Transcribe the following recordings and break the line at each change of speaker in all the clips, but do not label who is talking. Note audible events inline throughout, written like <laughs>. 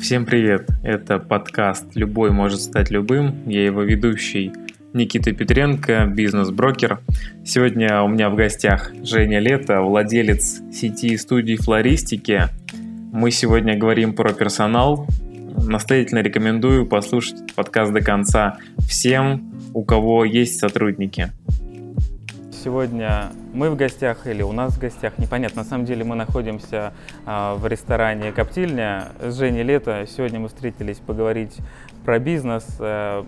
Всем привет! Это подкаст «Любой может стать любым». Я его ведущий Никита Петренко, бизнес-брокер. Сегодня у меня в гостях Женя Лето, владелец сети студий флористики. Мы сегодня говорим про персонал. Настоятельно рекомендую послушать подкаст до конца всем, у кого есть сотрудники.
Сегодня мы в гостях или у нас в гостях, непонятно. На самом деле мы находимся а, в ресторане «Коптильня» с Женей Лето. Сегодня мы встретились поговорить про бизнес, а,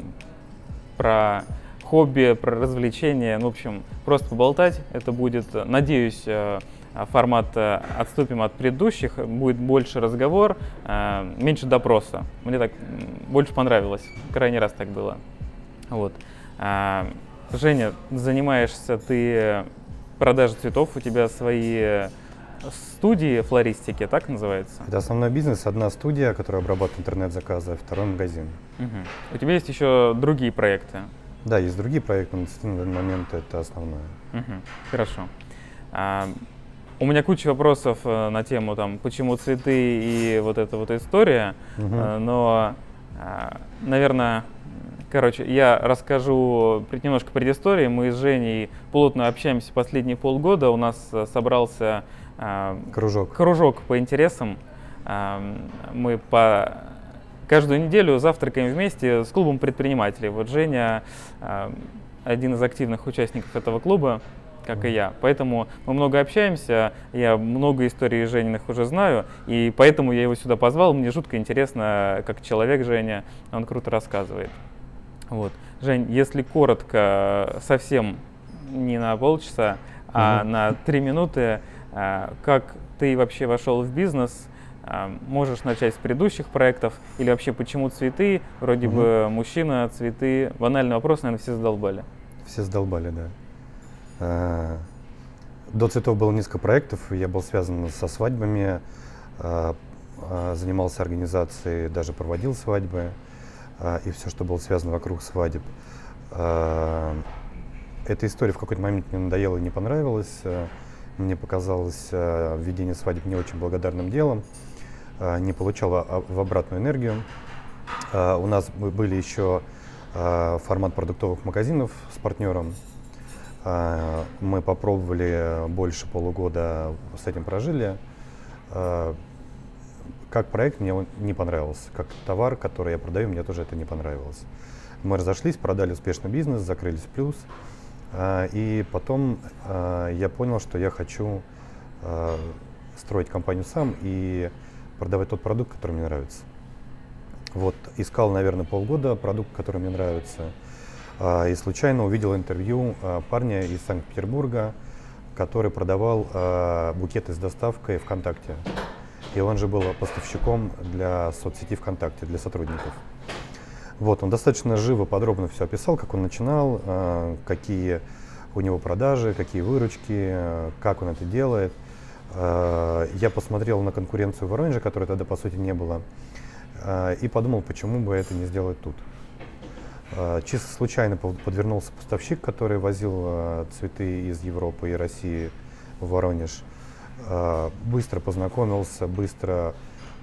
про хобби, про развлечения. Ну, в общем, просто поболтать. Это будет, надеюсь, э, формат отступим от предыдущих, будет больше разговор, меньше допроса. Мне так больше понравилось. Крайний раз так было. Вот. Женя, занимаешься ты продажей цветов, у тебя свои студии флористики, так называется?
Это основной бизнес, одна студия, которая обрабатывает интернет-заказы, второй магазин.
Угу. У тебя есть еще другие проекты?
Да, есть другие проекты, но на данный момент это основное.
Угу. Хорошо. А, у меня куча вопросов э, на тему, там, почему цветы и вот эта вот история, угу. но, а, наверное, Короче, я расскажу немножко предыстории. Мы с Женей плотно общаемся последние полгода. У нас э, собрался
э, кружок.
кружок по интересам. Э, мы по каждую неделю завтракаем вместе с клубом предпринимателей. Вот Женя э, один из активных участников этого клуба как и я. Поэтому мы много общаемся, я много историй Жениных уже знаю, и поэтому я его сюда позвал. Мне жутко интересно, как человек Женя, он круто рассказывает. Вот. Жень, если коротко, совсем не на полчаса, угу. а на три минуты, а, как ты вообще вошел в бизнес? А, можешь начать с предыдущих проектов или вообще почему цветы? Вроде угу. бы мужчина, цветы. Банальный вопрос, наверное, все задолбали.
Все задолбали, да. А, до цветов было несколько проектов. Я был связан со свадьбами, занимался организацией, даже проводил свадьбы. А, и все, что было связано вокруг свадеб. А, эта история в какой-то момент мне надоела и не понравилась. А, мне показалось введение свадеб не очень благодарным делом. Не получала в обратную энергию. У нас были еще формат продуктовых магазинов с партнером. Мы попробовали больше полугода с этим прожили как проект мне он не понравился, как товар, который я продаю, мне тоже это не понравилось. Мы разошлись, продали успешный бизнес, закрылись в плюс. А, и потом а, я понял, что я хочу а, строить компанию сам и продавать тот продукт, который мне нравится. Вот искал, наверное, полгода продукт, который мне нравится. И случайно увидел интервью парня из Санкт-Петербурга, который продавал букеты с доставкой ВКонтакте. И он же был поставщиком для соцсети ВКонтакте, для сотрудников. Вот, он достаточно живо, подробно все описал, как он начинал, э, какие у него продажи, какие выручки, э, как он это делает. Э, я посмотрел на конкуренцию в Воронеже, которой тогда по сути не было, и подумал, почему бы это не сделать тут. Чисто случайно подвернулся поставщик, который возил цветы из Европы и России в Воронеж. А, быстро познакомился, быстро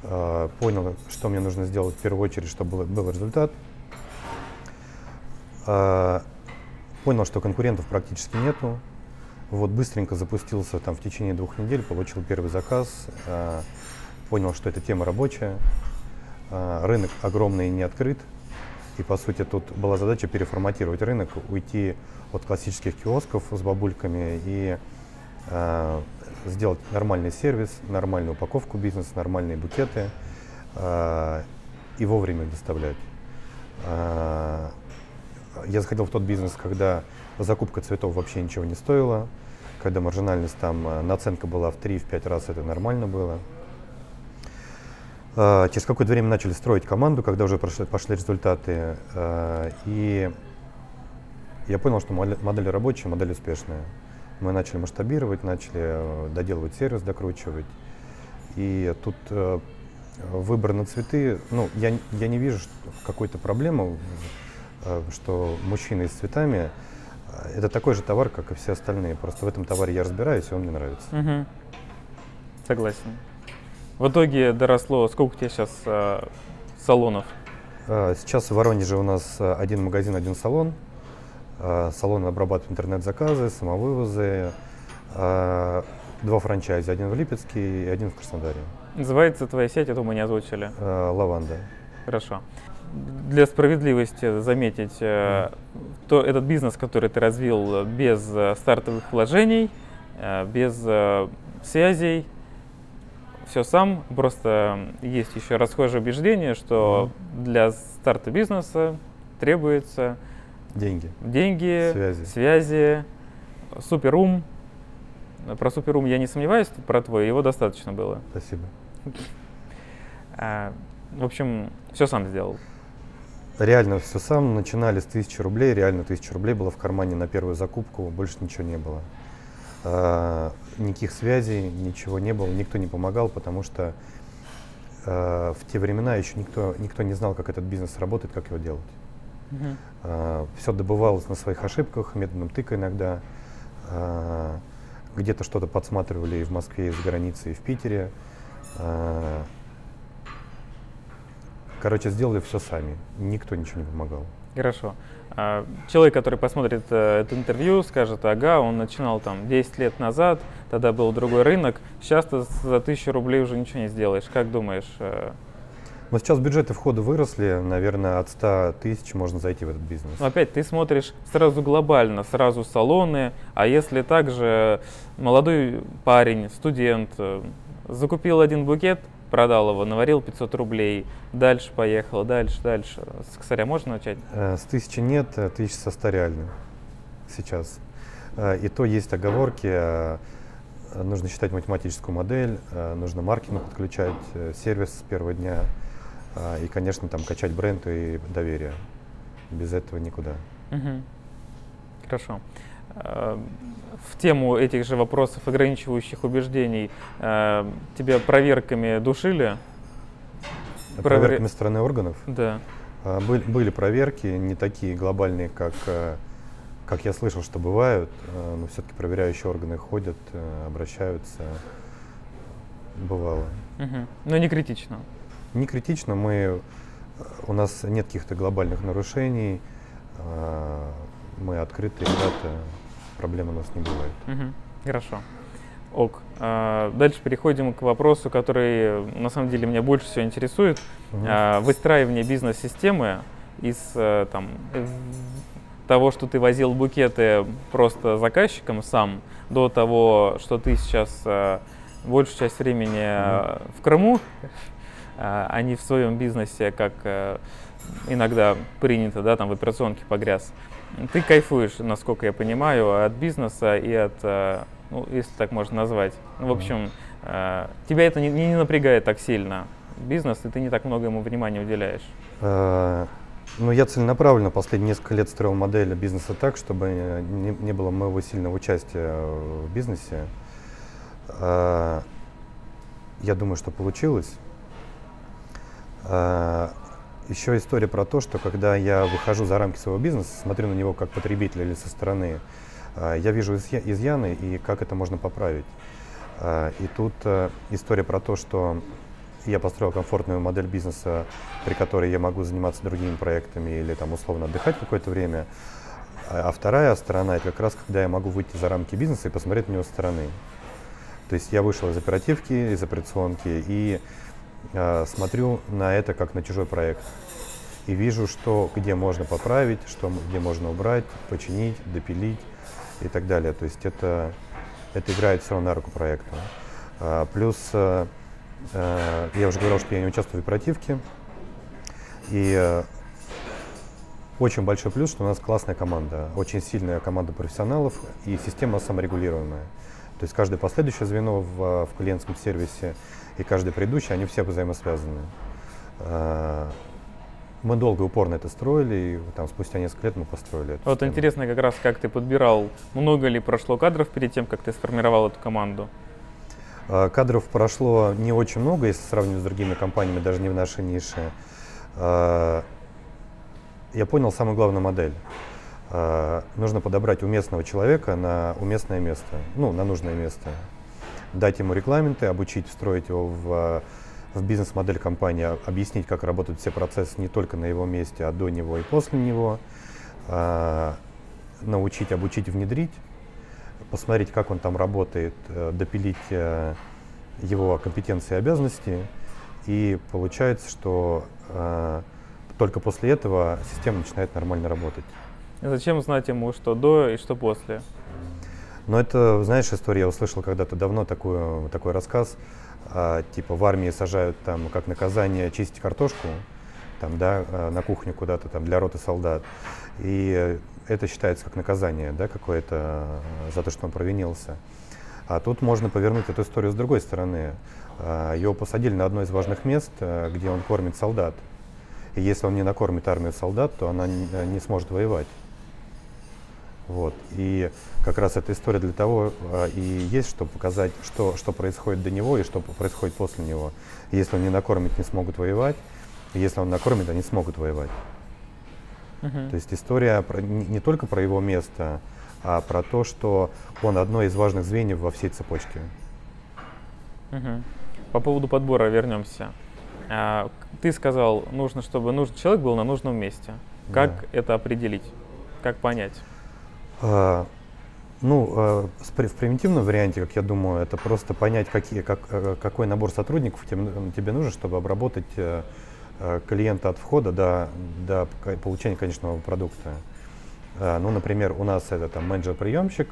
а, понял, что мне нужно сделать в первую очередь, чтобы был результат. А, понял, что конкурентов практически нету. Вот быстренько запустился там в течение двух недель, получил первый заказ, понял, что эта тема рабочая, рынок огромный и не открыт. И по сути тут была задача переформатировать рынок, уйти от классических киосков с бабульками и сделать нормальный сервис, нормальную упаковку бизнеса, нормальные букеты э, и вовремя доставлять. Э, я заходил в тот бизнес, когда закупка цветов вообще ничего не стоила, когда маржинальность там, э, наценка была в 3-5 раз, это нормально было. Э, через какое-то время начали строить команду, когда уже пошли, пошли результаты. Э, и я понял, что модель, модель рабочая, модель успешная. Мы начали масштабировать, начали э, доделывать сервис, докручивать. И тут э, выбор на цветы, ну, я, я не вижу какой-то проблемы, э, что мужчины с цветами это такой же товар, как и все остальные. Просто в этом товаре я разбираюсь, и он мне нравится.
Угу. Согласен. В итоге доросло, сколько у тебя сейчас э, салонов?
А, Сейчас в Воронеже у нас один магазин, один салон. А, Салон обрабатывает интернет-заказы, самовывозы. А, Два франчайза, один в Липецке и один в Краснодаре.
Называется твоя сеть, это мы не озвучили.
А, Лаванда.
Хорошо. Для справедливости заметить, э, то этот бизнес, который ты развил без э, стартовых вложений, э, без э, связей, все сам. Просто есть еще расхожее убеждение, что для старта бизнеса требуется
Деньги.
деньги,
Связи.
связи, суперум. Про суперум я не сомневаюсь, про твой его достаточно было.
Спасибо.
А, в общем, все сам сделал.
Реально все сам. Начинали с тысячи рублей. Реально тысяча рублей было в кармане на первую закупку. Больше ничего не было. А, никаких связей, ничего не было. Никто не помогал, потому что а, в те времена еще никто, никто не знал, как этот бизнес работает, как его делать. Все добывалось на своих ошибках, методом тыка иногда. А, где-то что-то подсматривали и в Москве, и за границей, и в Питере. А, короче, сделали все сами. Никто ничего не помогал.
Хорошо. А, Человек, который посмотрит э, это интервью, скажет, ага, он начинал там 10 лет назад, тогда был другой рынок, сейчас ты за тысячу рублей уже ничего не сделаешь. Как думаешь?
Но сейчас бюджеты входа выросли, наверное, от 100 тысяч можно зайти в этот бизнес.
Ну, опять ты смотришь сразу глобально, сразу салоны, а если также молодой парень, студент, э, закупил один букет, продал его, наварил 500 рублей, дальше поехал, дальше, дальше. С косаря можно начать?
Э, С тысячи нет, э, тысяча со 100 реально сейчас. И то есть оговорки, нужно считать математическую модель, нужно маркетинг подключать, сервис с первого дня и, конечно, там качать бренд и доверие. Без этого никуда.
Мгм. Хорошо. Э, В тему этих же вопросов ограничивающих убеждений э, тебя проверками душили?
Проверками стороны органов.
Да.
А, Были, были проверки, не такие глобальные, как, э, как я слышал, что бывают, но все-таки проверяющие органы ходят, обращаются. Бывало.
Мгм. Но не критично.
Не критично, мы, э, у нас нет каких-то глобальных нарушений, э, мы открытые ребята, проблем у нас не бывает.
Мгм. Хорошо. Ок. А, Дальше переходим к вопросу, который на самом деле меня больше всего интересует. А, Выстраивание бизнес-системы из э, там, того, что ты возил букеты просто заказчикам сам, до того, что ты сейчас э, большую часть времени э, в Крыму, а не в своем бизнесе, как э, иногда принято, да, там в операционке погряз. Ты кайфуешь, насколько я понимаю, от бизнеса и от, э, ну, если так можно назвать. Ну, в общем, э, тебя это не, не напрягает так сильно. Бизнес, и ты не так много ему внимания уделяешь.
Ну, я целенаправленно последние несколько лет строил модель бизнеса так, чтобы не, не было моего сильного участия в бизнесе. Я думаю, что получилось. Э, Еще история про то, что когда я выхожу за рамки своего бизнеса, смотрю на него как потребитель или со стороны, э, я вижу изъя- изъяны и как это можно поправить. Э, И тут э, история про то, что я построил комфортную модель бизнеса, при которой я могу заниматься другими проектами или там условно отдыхать какое-то время. А а вторая сторона это как раз когда я могу выйти за рамки бизнеса и посмотреть на него со стороны. То есть я вышел из оперативки, из операционки и смотрю на это как на чужой проект. И вижу, что где можно поправить, что где можно убрать, починить, допилить и так далее. То есть это, это играет все равно на руку проекту. А, плюс э, э, я уже говорил, что я не участвую в оперативке. И э, очень большой плюс, что у нас классная команда, очень сильная команда профессионалов и система саморегулируемая. То есть каждое последующее звено в, э, в клиентском сервисе и каждое предыдущее, они все взаимосвязаны. Э, Мы долго и упорно это строили, и там спустя несколько лет мы построили эту
Вот
систему.
интересно как раз, как ты подбирал, много ли прошло кадров перед тем, как ты сформировал эту команду?
А, Кадров прошло не очень много, если сравнивать с другими компаниями, даже не в нашей нише. А, Я понял самую главную модель. Нужно подобрать уместного человека на уместное место, ну, на нужное место. Дать ему регламенты, обучить, встроить его в, в бизнес-модель компании, объяснить, как работают все процессы не только на его месте, а до него и после него, э, научить, обучить, внедрить, посмотреть, как он там работает, э, допилить э, его компетенции и обязанности. И получается, что э, только после этого система начинает нормально работать.
Зачем знать ему, что до и что после?
Ну, это, знаешь, история, я услышал когда-то давно такую, такой рассказ, а, типа в армии сажают там как наказание чистить картошку, там, да, а, на кухню куда-то там для роты солдат. И это считается как наказание, да, какое-то а, за то, что он провинился. А тут можно повернуть эту историю с другой стороны. Его посадили на одно из важных мест, где он кормит солдат. И если он не накормит армию солдат, то она не сможет воевать. Вот. И как раз эта история для того а, и есть, чтобы показать, что, что происходит до него и что происходит после него. Если он не накормит, не смогут воевать. И если он накормит, они смогут воевать. Uh-huh. То есть история про, не, не только про его место, а про то, что он одно из важных звеньев во всей цепочке.
Uh-huh. По поводу подбора вернемся. А, ты сказал, нужно, чтобы нужный человек был на нужном месте. Как да. это определить? Как понять?
А, ну, а, в примитивном варианте, как я думаю, это просто понять, какие, как, э, какой набор сотрудников тебе, нужен, чтобы обработать э, э, клиента от входа до, до получения конечного продукта. Ну, например, у нас это там менеджер-приемщик,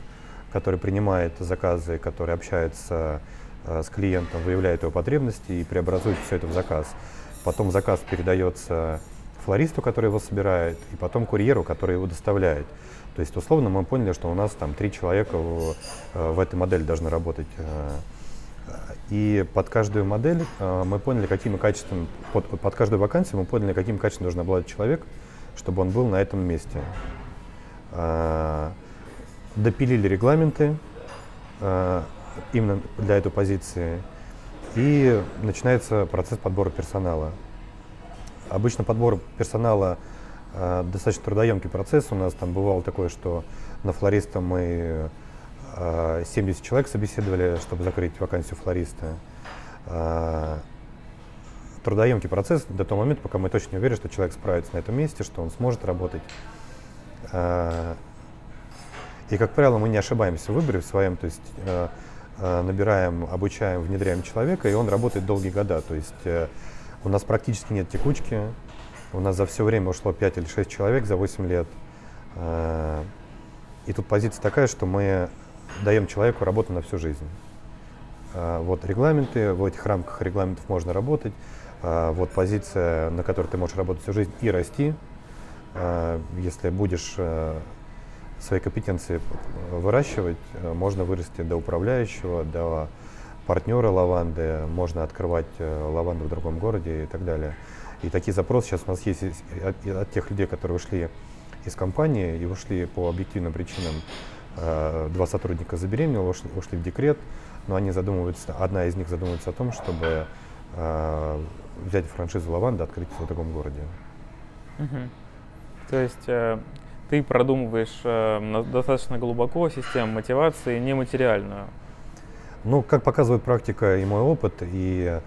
который принимает заказы, который общается с клиентом, выявляет его потребности и преобразует все это в заказ. Потом заказ передается флористу, который его собирает, и потом курьеру, который его доставляет. То есть, условно, мы поняли, что у нас там три человека в, э, в этой модели должны работать. Э, и под каждую модель э, мы поняли, какими качествами, под, под каждую вакансию мы поняли, каким качеством должен обладать человек, чтобы он был на этом месте. Допилили регламенты именно для этой позиции. И начинается процесс подбора персонала. Обычно подбор персонала достаточно трудоемкий процесс. У нас там бывало такое, что на флориста мы э, 70 человек собеседовали, чтобы закрыть вакансию флориста. Э, трудоемкий процесс до того момента, пока мы точно не уверены, что человек справится на этом месте, что он сможет работать. Э, и, как правило, мы не ошибаемся в выборе в своем, то есть э, э, набираем, обучаем, внедряем человека, и он работает долгие года. То есть э, у нас практически нет текучки. У нас за все время ушло 5 или 6 человек за 8 лет. Э, и тут позиция такая, что мы даем человеку работу на всю жизнь. Э, вот регламенты, в этих рамках регламентов можно работать. Э, вот позиция, на которой ты можешь работать всю жизнь и расти. Если будешь свои компетенции выращивать, можно вырасти до управляющего, до партнеры лаванды, можно открывать лаванду в другом городе и так далее. И такие запросы сейчас у нас есть от, от тех людей, которые ушли из компании и ушли по объективным причинам. Э, два сотрудника забеременели, ушли, ушли в декрет, но они задумываются, одна из них задумывается о том, чтобы э, взять франшизу лаванды, открыть в другом городе.
Угу. То есть э, ты продумываешь э, достаточно глубоко систему мотивации нематериальную.
Ну, как показывает практика и мой опыт, и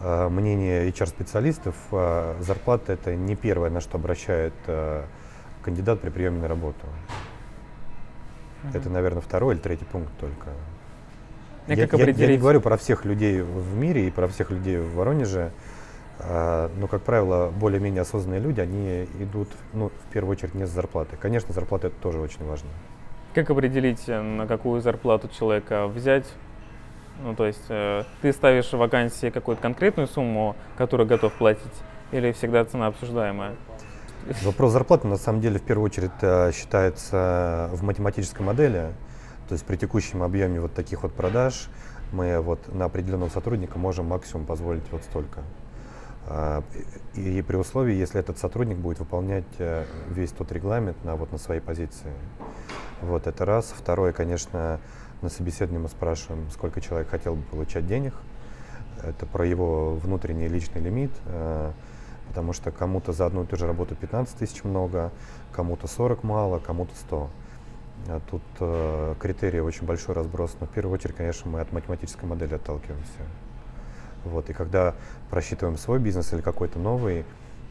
мнение HR-специалистов, э, зарплата это не первое, на что обращает э, кандидат при приеме на работу. Uh-huh. Это, наверное, второй или третий пункт только.
И
я,
как я,
я не говорю про всех людей в мире и про всех людей в Воронеже, э, но, как правило, более-менее осознанные люди, они идут ну, в первую очередь не с зарплаты. Конечно, зарплата это тоже очень важно.
Как определить, на какую зарплату человека взять, ну, то есть э, ты ставишь в вакансии какую-то конкретную сумму, которую готов платить, или всегда цена обсуждаемая?
Вопрос зарплаты на самом деле в первую очередь э, считается в математической модели. То есть при текущем объеме вот таких вот продаж мы вот на определенного сотрудника можем максимум позволить вот столько. А, и при условии, если этот сотрудник будет выполнять э, весь тот регламент на, вот, на своей позиции. Вот это раз. Второе, конечно, на собеседовании мы спрашиваем, сколько человек хотел бы получать денег. Это про его внутренний личный лимит, э, потому что кому-то за одну и ту же работу 15 тысяч много, кому-то 40 мало, кому-то 100. А тут э, критерии очень большой разброс. Но в первую очередь, конечно, мы от математической модели отталкиваемся. Вот. И когда просчитываем свой бизнес или какой-то новый,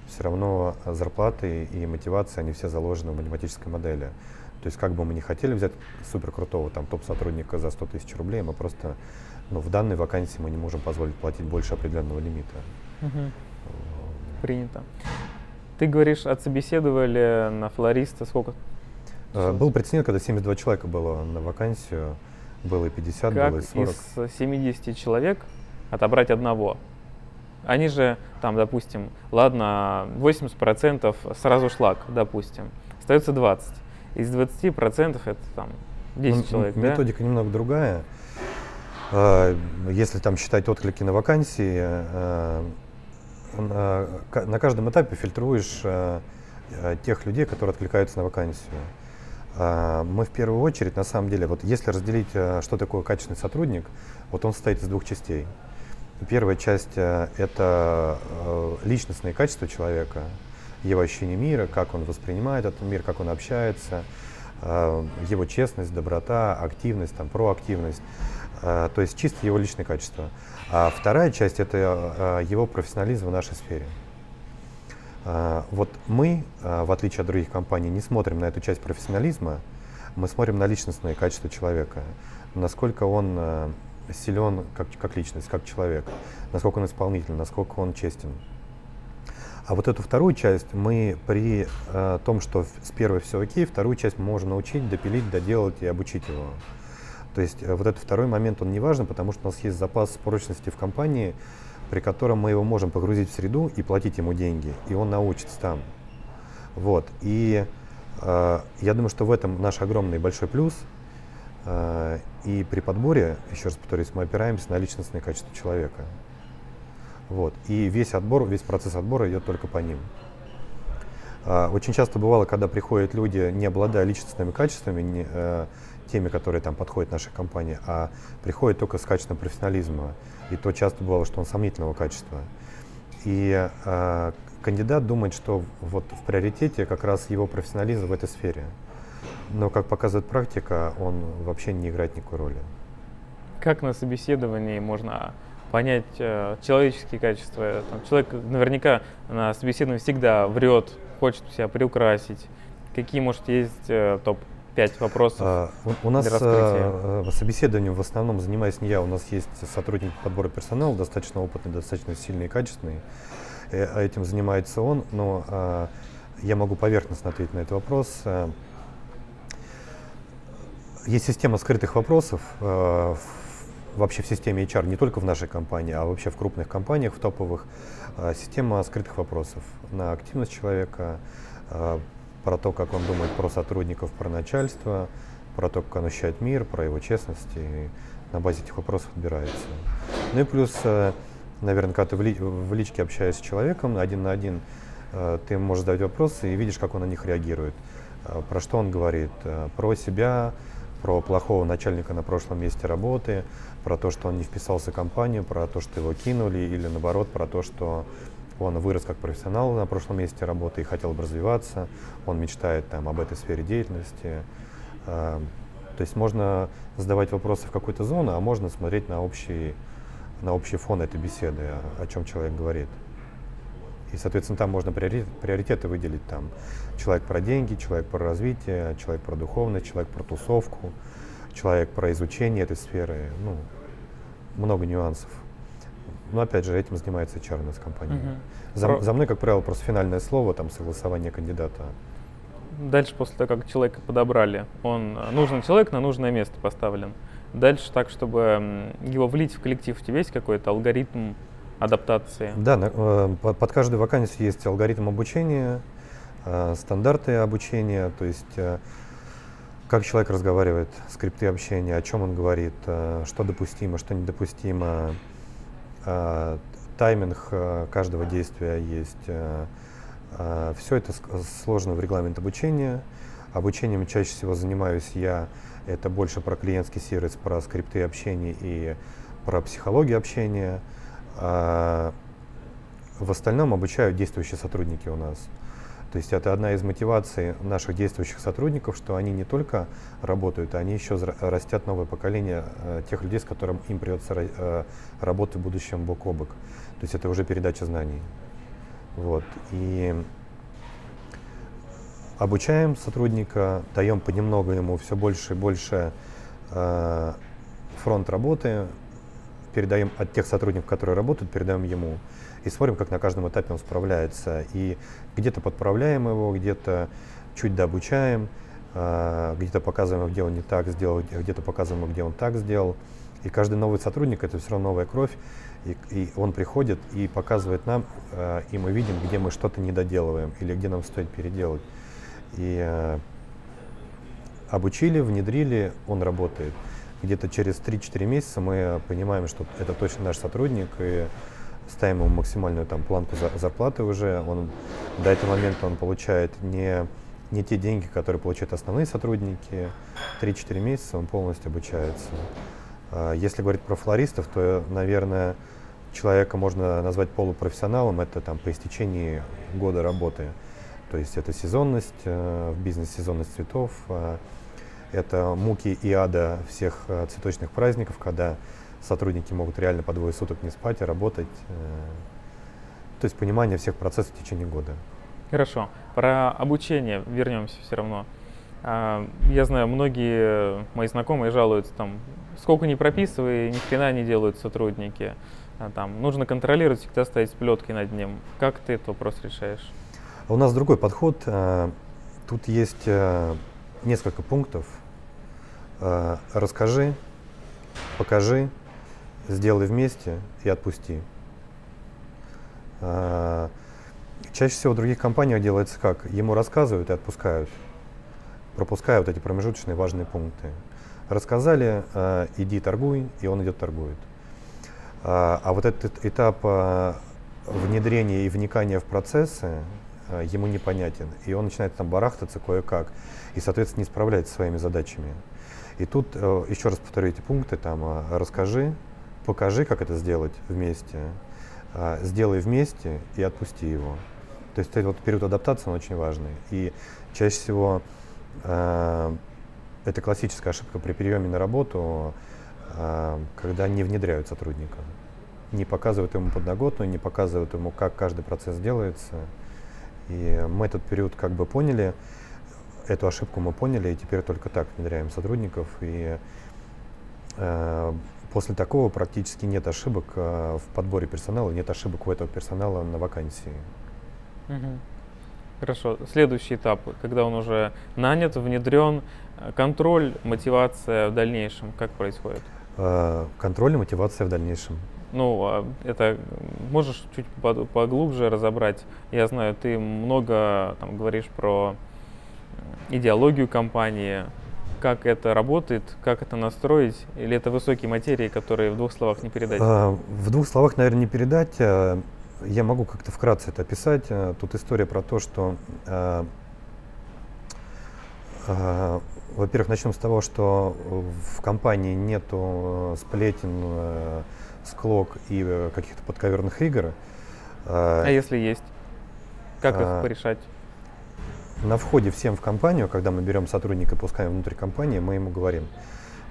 все равно зарплаты и мотивация, они все заложены в математической модели. То есть как бы мы не хотели взять супер крутого там топ-сотрудника за 100 тысяч рублей, мы просто ну, в данной вакансии мы не можем позволить платить больше определенного лимита.
Угу. Принято. Ты говоришь, отсобеседовали на флориста сколько?
Э, был прецедент, когда 72 человека было на вакансию, было и 50,
как
было и 40.
из 70 человек отобрать одного? Они же там, допустим, ладно, 80% сразу шлак, допустим, остается 20. Из 20% это там 10 ну, человек,
Методика
да?
немного другая. А, если там считать отклики на вакансии, э, на каждом этапе фильтруешь э, э, тех людей, которые откликаются на вакансию. А, мы в первую очередь, на самом деле, вот если разделить, что такое качественный сотрудник, вот он состоит из двух частей. Первая часть – это личностные качества человека, его ощущение мира, как он воспринимает этот мир, как он общается, его честность, доброта, активность, там, проактивность. А, то есть чисто его личные качества. А вторая часть – это а, его профессионализм в нашей сфере. Вот мы, в отличие от других компаний, не смотрим на эту часть профессионализма, мы смотрим на личностные качества человека, насколько он силен как, как личность, как человек, насколько он исполнитель, насколько он честен. А вот эту вторую часть мы при э, том, что с первой все окей, вторую часть можем научить, допилить, доделать и обучить его. То есть э, вот этот второй момент, он не важен, потому что у нас есть запас прочности в компании, при котором мы его можем погрузить в среду и платить ему деньги, и он научится там. Вот. И э, я думаю, что в этом наш огромный большой плюс. Э, и при подборе, еще раз повторюсь, мы опираемся на личностные качества человека. Вот. И весь отбор, весь процесс отбора идет только по ним. Э, очень часто бывало, когда приходят люди, не обладая личностными качествами, не, э, теми, которые там подходят нашей компании, а приходит только с качеством профессионализма. И то часто бывало, что он сомнительного качества. И э, кандидат думает, что вот в приоритете как раз его профессионализм в этой сфере. Но, как показывает практика, он вообще не играет никакой роли.
Как на собеседовании можно понять э, человеческие качества? Там, человек наверняка на собеседовании всегда врет, хочет себя приукрасить. Какие, может, есть э, топ пять вопросов. А,
у, у нас а, собеседованием в основном занимаюсь не я, у нас есть сотрудник подбора персонала, достаточно опытный, достаточно сильный и качественный. И, а этим занимается он, но а, я могу поверхностно ответить на этот вопрос. А, есть система скрытых вопросов а, в, вообще в системе HR, не только в нашей компании, а вообще в крупных компаниях, в топовых. А, система скрытых вопросов на активность человека, а, про то, как он думает про сотрудников, про начальство, про то, как он ощущает мир, про его честность, и на базе этих вопросов отбирается. Ну и плюс, э, наверное, когда ты в, ли, в личке общаешься с человеком один на один, э, ты можешь задать вопросы и видишь, как он на них реагирует. Э, про что он говорит? Про себя, про плохого начальника на прошлом месте работы, про то, что он не вписался в компанию, про то, что его кинули, или наоборот, про то, что он вырос как профессионал на прошлом месте работы и хотел бы развиваться. Он мечтает там, об этой сфере деятельности. А, то есть можно задавать вопросы в какую-то зону, а можно смотреть на общий, на общий фон этой беседы, о чем человек говорит. И, соответственно, там можно приоритеты выделить. Там человек про деньги, человек про развитие, человек про духовность, человек про тусовку, человек про изучение этой сферы. Ну, много нюансов. Но опять же, этим занимается HR у нас компания. Угу. За, Про... за мной, как правило, просто финальное слово, там согласование кандидата.
Дальше, после того, как человека подобрали, он э, нужный человек на нужное место поставлен. Дальше так, чтобы его влить в коллектив, у тебя есть какой-то алгоритм адаптации?
Да, на, э, под каждую вакансию есть алгоритм обучения, э, стандарты обучения, то есть как человек разговаривает, скрипты общения, о чем он говорит, э, что допустимо, что недопустимо, Э, тайминг э, каждого действия есть. Все это сложно в регламент обучения. Обучением чаще всего занимаюсь я. Это больше про клиентский сервис, про скрипты общения и про психологию общения. В остальном обучают действующие сотрудники у нас. То есть это одна из мотиваций наших действующих сотрудников, что они не только работают, они еще растят новое поколение э, тех людей, с которым им придется э, работать в будущем бок о бок. То есть это уже передача знаний. Вот. И обучаем сотрудника, даем понемногу ему все больше и больше э, фронт работы, передаем от тех сотрудников, которые работают, передаем ему и смотрим, как на каждом этапе он справляется. И где-то подправляем его, где-то чуть дообучаем, а, где-то показываем, где он не так сделал, где-то показываем, где он так сделал. И каждый новый сотрудник это все равно новая кровь, и, и он приходит и показывает нам, а, и мы видим, где мы что-то не доделываем или где нам стоит переделать. И а, обучили, внедрили, он работает. Где-то через 3-4 месяца мы понимаем, что это точно наш сотрудник, и ставим ему максимальную там планку за, зарплаты уже, он до этого момента он получает не, не те деньги, которые получают основные сотрудники, 3-4 месяца он полностью обучается. А, если говорить про флористов, то, наверное, человека можно назвать полупрофессионалом, это там по истечении года работы. То есть это сезонность, э, в бизнес сезонность цветов, а, это муки и ада всех э, цветочных праздников, когда сотрудники могут реально по двое суток не спать и работать. Э, то есть понимание всех процессов в течение года.
Хорошо. Про обучение вернемся все равно. А, я знаю, многие мои знакомые жалуются, там, сколько не прописывай, ни хрена не делают сотрудники. А, там, нужно контролировать, всегда стоять с плеткой над ним. Как ты этот вопрос решаешь?
У нас другой подход. Э, тут есть э, несколько пунктов. Расскажи, покажи, сделай вместе и отпусти. А, чаще всего в других компаниях делается как? Ему рассказывают и отпускают, пропуская вот эти промежуточные важные пункты. Рассказали, а, иди торгуй, и он идет торгует. А, а вот этот этап внедрения и вникания в процессы ему непонятен. И он начинает там барахтаться кое-как. И, соответственно, не справляется со своими задачами. И тут, э, еще раз повторю эти пункты, там, расскажи, покажи, как это сделать вместе, а, сделай вместе и отпусти его. То есть этот вот период адаптации он очень важный. И чаще всего э, это классическая ошибка при приеме на работу, э, когда не внедряют сотрудника, не показывают ему подноготную, не показывают ему, как каждый процесс делается. И мы этот период как бы поняли, эту ошибку мы поняли, и теперь только так внедряем сотрудников. И После такого практически нет ошибок э, в подборе персонала, нет ошибок у этого персонала на вакансии.
Угу. Хорошо. Следующий этап, когда он уже нанят, внедрен, э, контроль, мотивация в дальнейшем, как происходит?
Э, контроль и мотивация в дальнейшем.
Ну, а это можешь чуть поглубже разобрать? Я знаю, ты много там, говоришь про идеологию компании, как это работает, как это настроить, или это высокие материи, которые в двух словах не передать? А,
в двух словах, наверное, не передать. А, я могу как-то вкратце это описать. А, тут история про то, что, во-первых, начнем с того, что в компании нету сплетен, склок и э, каких-то подковерных игр.
А если есть? Как их порешать?
На входе всем в компанию, когда мы берем сотрудника и пускаем внутрь компании, мы ему говорим,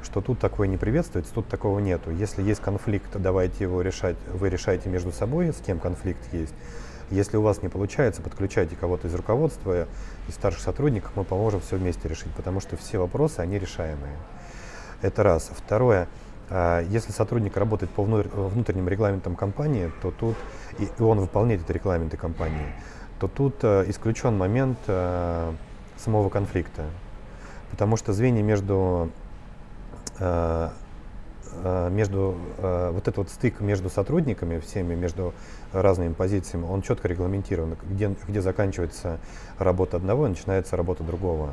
что тут такое не приветствуется, тут такого нету. Если есть конфликт, давайте его решать, вы решаете между собой, с кем конфликт есть. Если у вас не получается, подключайте кого-то из руководства, из старших сотрудников, мы поможем все вместе решить, потому что все вопросы, они решаемые. Это раз. Второе, а, если сотрудник работает по внутренним регламентам компании, то тут и он выполняет эти регламенты компании, то тут э, исключен момент э, самого конфликта. Потому что звенья между, э, между вот этот вот стык между сотрудниками всеми, между разными позициями, он четко регламентирован, где, где заканчивается работа одного и начинается работа другого.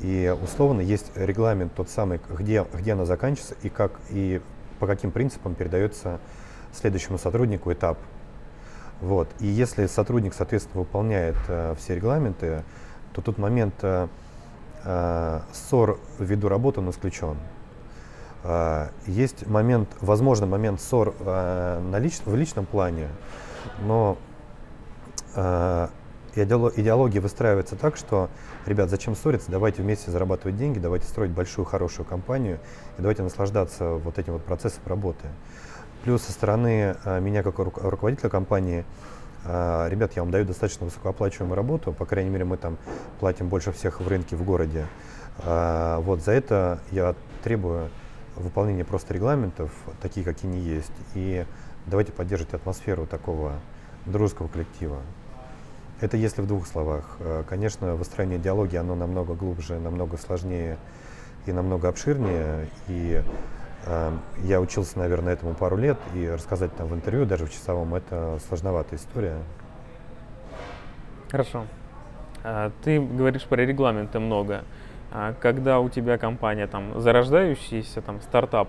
И условно есть регламент тот самый, где, где она заканчивается и, как, и по каким принципам передается следующему сотруднику этап вот. И если сотрудник, соответственно, выполняет э, все регламенты, то тот момент э, э, ссор ввиду работы он исключен. Э, есть момент, возможно, момент ссор э, на лич, в личном плане, но э, идеология выстраивается так, что, ребят, зачем ссориться, давайте вместе зарабатывать деньги, давайте строить большую, хорошую компанию, и давайте наслаждаться вот этим вот процессом работы. Плюс со стороны а, меня как руководителя компании, а, ребят, я вам даю достаточно высокооплачиваемую работу, по крайней мере, мы там платим больше всех в рынке в городе. А, вот за это я требую выполнения просто регламентов, такие, какие они есть, и давайте поддерживать атмосферу такого дружеского коллектива. Это если в двух словах. Конечно, выстроение диалоги, оно намного глубже, намного сложнее и намного обширнее. И я учился, наверное, этому пару лет, и рассказать там в интервью, даже в часовом, это сложноватая история.
Хорошо. А, ты говоришь про регламенты много. А когда у тебя компания там зарождающийся там стартап,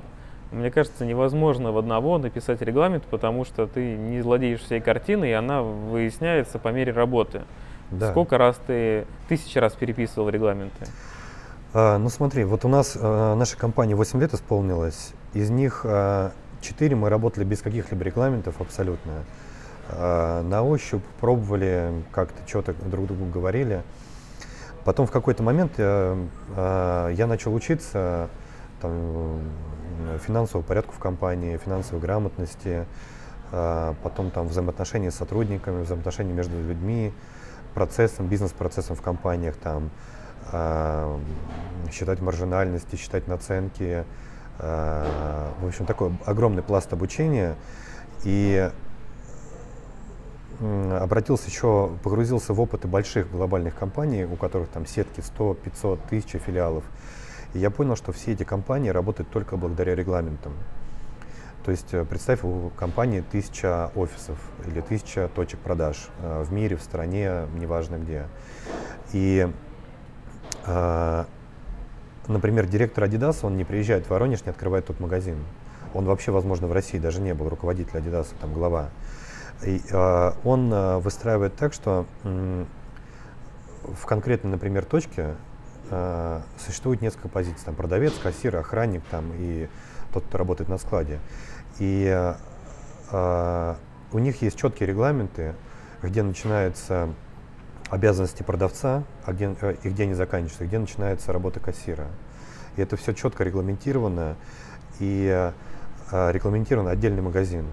мне кажется, невозможно в одного написать регламент, потому что ты не владеешь всей картиной, и она выясняется по мере работы. Да. Сколько раз ты, тысячи раз переписывал регламенты?
А, ну смотри, вот у нас а, наша компания 8 лет исполнилась, из них а, 4 мы работали без каких-либо регламентов абсолютно. А, на ощупь пробовали, как-то что-то друг другу говорили. Потом в какой-то момент а, а, я начал учиться там, финансового порядка в компании, финансовой грамотности, а, потом там взаимоотношения с сотрудниками, взаимоотношения между людьми, процессом, бизнес-процессом в компаниях, там, а, считать маржинальности, считать наценки. А, в общем, такой огромный пласт обучения. И обратился еще, погрузился в опыты больших глобальных компаний, у которых там сетки 100, 500, 1000 филиалов. И я понял, что все эти компании работают только благодаря регламентам. То есть э, представь, у компании тысяча офисов или тысяча точек продаж э, в мире, в стране, неважно где. И, например, директор Adidas, он не приезжает в Воронеж, не открывает тот магазин. Он вообще, возможно, в России даже не был руководитель Adidas, там глава. И, он выстраивает так, что в конкретной, например, точке э, существует несколько позиций. Там продавец, кассир, охранник там, и тот, кто работает на складе. И э, у них есть четкие регламенты, где начинаются обязанности продавца, а где, э, и где они заканчиваются, где начинается работа кассира. И это все четко регламентировано, и э, регламентирован отдельный магазин.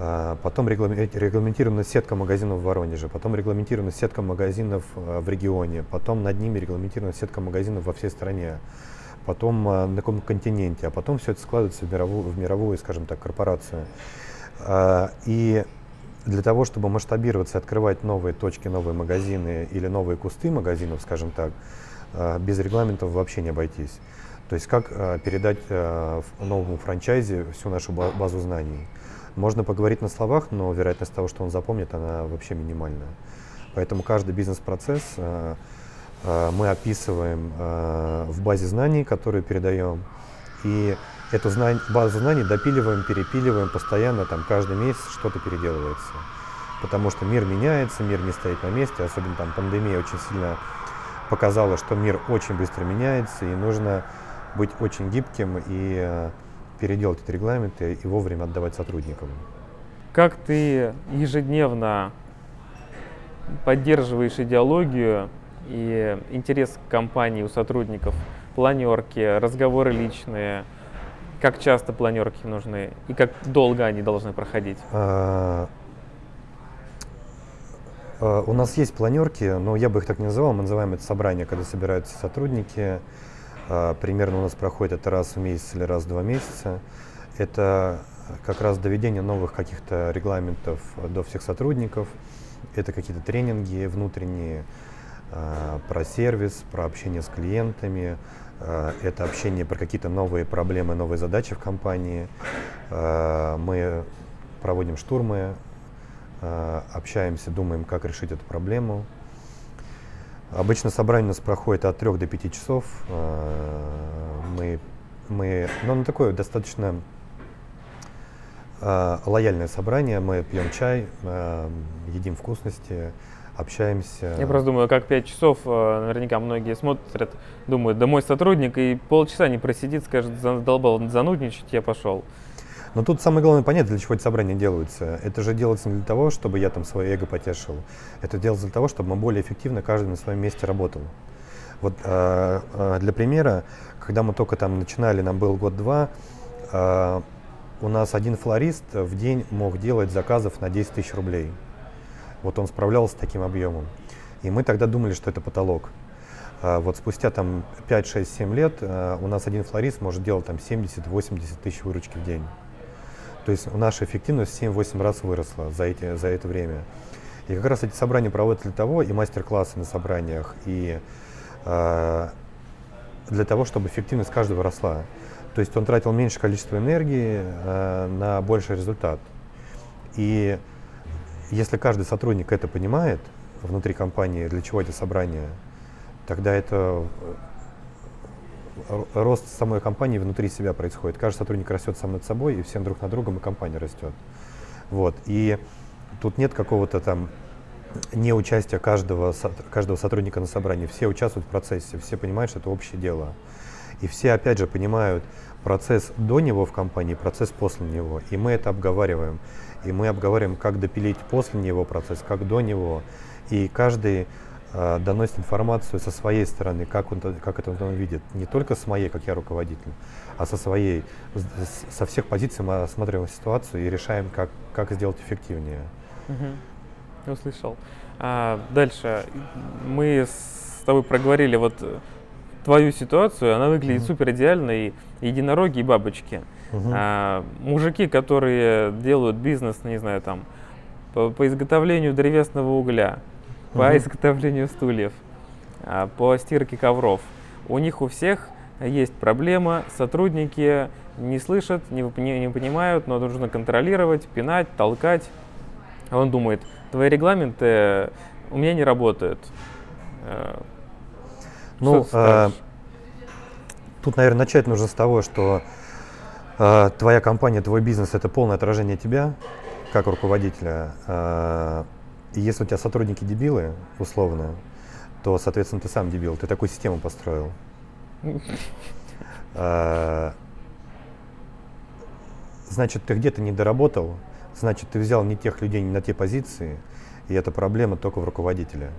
А, потом регламентирована сетка магазинов в Воронеже, потом регламентирована сетка магазинов в регионе, потом над ними регламентирована сетка магазинов во всей стране, потом на каком континенте, а потом все это складывается в мировую, в мировую скажем так, корпорацию. И для того, чтобы масштабироваться, открывать новые точки, новые магазины или новые кусты магазинов, скажем так, без регламентов вообще не обойтись. То есть как передать новому франчайзе всю нашу базу знаний. Можно поговорить на словах, но вероятность того, что он запомнит, она вообще минимальная. Поэтому каждый бизнес-процесс э, э, мы описываем э, в базе знаний, которую передаем. И эту знань, базу знаний допиливаем, перепиливаем постоянно, там каждый месяц что-то переделывается. Потому что мир меняется, мир не стоит на месте, особенно там пандемия очень сильно показала, что мир очень быстро меняется, и нужно быть очень гибким и переделать эти регламенты и вовремя отдавать сотрудникам.
Как ты ежедневно поддерживаешь идеологию и интерес к компании у сотрудников, планерки, разговоры личные, как часто планерки нужны и как долго они должны проходить? А,
а, у нас есть планерки, но я бы их так не называл, мы называем это собрание, когда собираются сотрудники, а, примерно у нас проходит это раз в месяц или раз в два месяца. Это как раз доведение новых каких-то регламентов до всех сотрудников. Это какие-то тренинги внутренние про сервис, про общение с клиентами. А, это общение про какие-то новые проблемы, новые задачи в компании. Мы проводим штурмы, общаемся, думаем, как решить эту проблему. Обычно собрание у нас проходит от 3 до 5 часов. Мы, мы, ну, оно такое достаточно э, лояльное собрание. Мы пьем чай, э, едим вкусности, общаемся.
Я просто думаю, как 5 часов, наверняка многие смотрят, думают, да мой сотрудник и полчаса не просидит, скажет, задолбал занудничать, я пошел.
Но тут самое главное понять, для чего эти собрания делаются. Это же делается не для того, чтобы я там свое эго потешил. Это делается для того, чтобы мы более эффективно каждый на своем месте работал. Вот э, э, для примера, когда мы только там начинали, нам был год-два, э, у нас один флорист в день мог делать заказов на 10 тысяч рублей. Вот он справлялся с таким объемом. И мы тогда думали, что это потолок. А вот спустя там 5, 6, 7 лет э, у нас один флорист может делать там 70-80 тысяч выручки в день. То есть наша эффективность в 7-8 раз выросла за, эти, за это время. И как раз эти собрания проводят для того, и мастер-классы на собраниях, и э, для того, чтобы эффективность каждого росла. То есть он тратил меньшее количество энергии э, на больший результат. И если каждый сотрудник это понимает внутри компании, для чего эти собрания, тогда это рост самой компании внутри себя происходит. Каждый сотрудник растет сам над собой, и всем друг над другом, и компания растет. Вот. И тут нет какого-то там неучастия каждого, каждого сотрудника на собрании. Все участвуют в процессе, все понимают, что это общее дело. И все, опять же, понимают процесс до него в компании, процесс после него. И мы это обговариваем. И мы обговариваем, как допилить после него процесс, как до него. И каждый э, доносит информацию со своей стороны, как, он, как это он видит. Не только с моей, как я руководитель, а со своей. Со всех позиций мы осматриваем ситуацию и решаем, как, как сделать эффективнее.
Угу. Услышал. А, дальше. Мы с тобой проговорили вот твою ситуацию, она выглядит mm-hmm. супер идеально, и единороги, и бабочки. Mm-hmm. А, мужики, которые делают бизнес, не знаю, там, по, по изготовлению древесного угля, по mm-hmm. изготовлению стульев, а, по стирке ковров, у них у всех есть проблема, сотрудники не слышат, не, не, не понимают, но нужно контролировать, пинать, толкать. А он думает, твои регламенты у меня не работают. Э,
ну, э, тут, наверное, начать нужно с того, что э, твоя компания, твой бизнес это полное отражение тебя как руководителя. Э, и если у тебя сотрудники дебилы, условно, то, соответственно, ты сам дебил. Ты такую систему построил. Э, значит, ты где-то не доработал, значит, ты взял не тех людей, не на те позиции, и это проблема только в руководителе.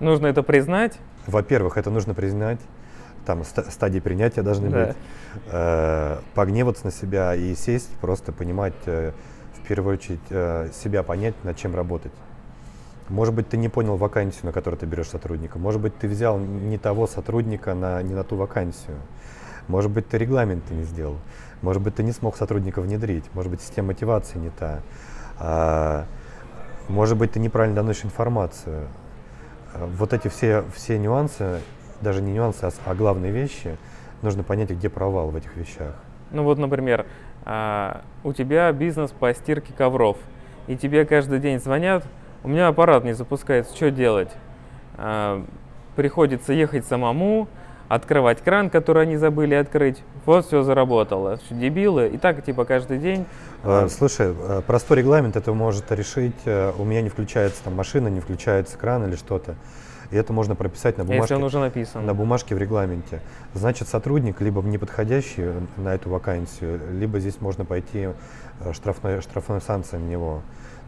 Нужно это признать,
во-первых, это нужно признать, там стадии принятия должны да. быть, э, погневаться на себя и сесть, просто понимать, э, в первую очередь, э, себя понять, над чем работать. Может быть, ты не понял вакансию, на которую ты берешь сотрудника. Может быть, ты взял не того сотрудника на, не на ту вакансию. Может быть, ты регламенты не сделал. Может быть, ты не смог сотрудника внедрить. Может быть, система мотивации не та. А, может быть, ты неправильно доносишь информацию вот эти все, все нюансы, даже не нюансы, а, а главные вещи, нужно понять, где провал в этих вещах.
Ну вот, например, а, у тебя бизнес по стирке ковров, и тебе каждый день звонят, у меня аппарат не запускается, что делать? А, приходится ехать самому, открывать кран, который они забыли открыть. Вот все заработало. Дебилы. И так типа каждый день.
Слушай, э, простой регламент это может решить. Э, у меня не включается там машина, не включается кран или что-то. И это можно прописать на бумажке.
Если он уже написан.
На бумажке в регламенте. Значит, сотрудник либо неподходящий на эту вакансию, либо здесь можно пойти э, штрафной, штрафной санкция на него.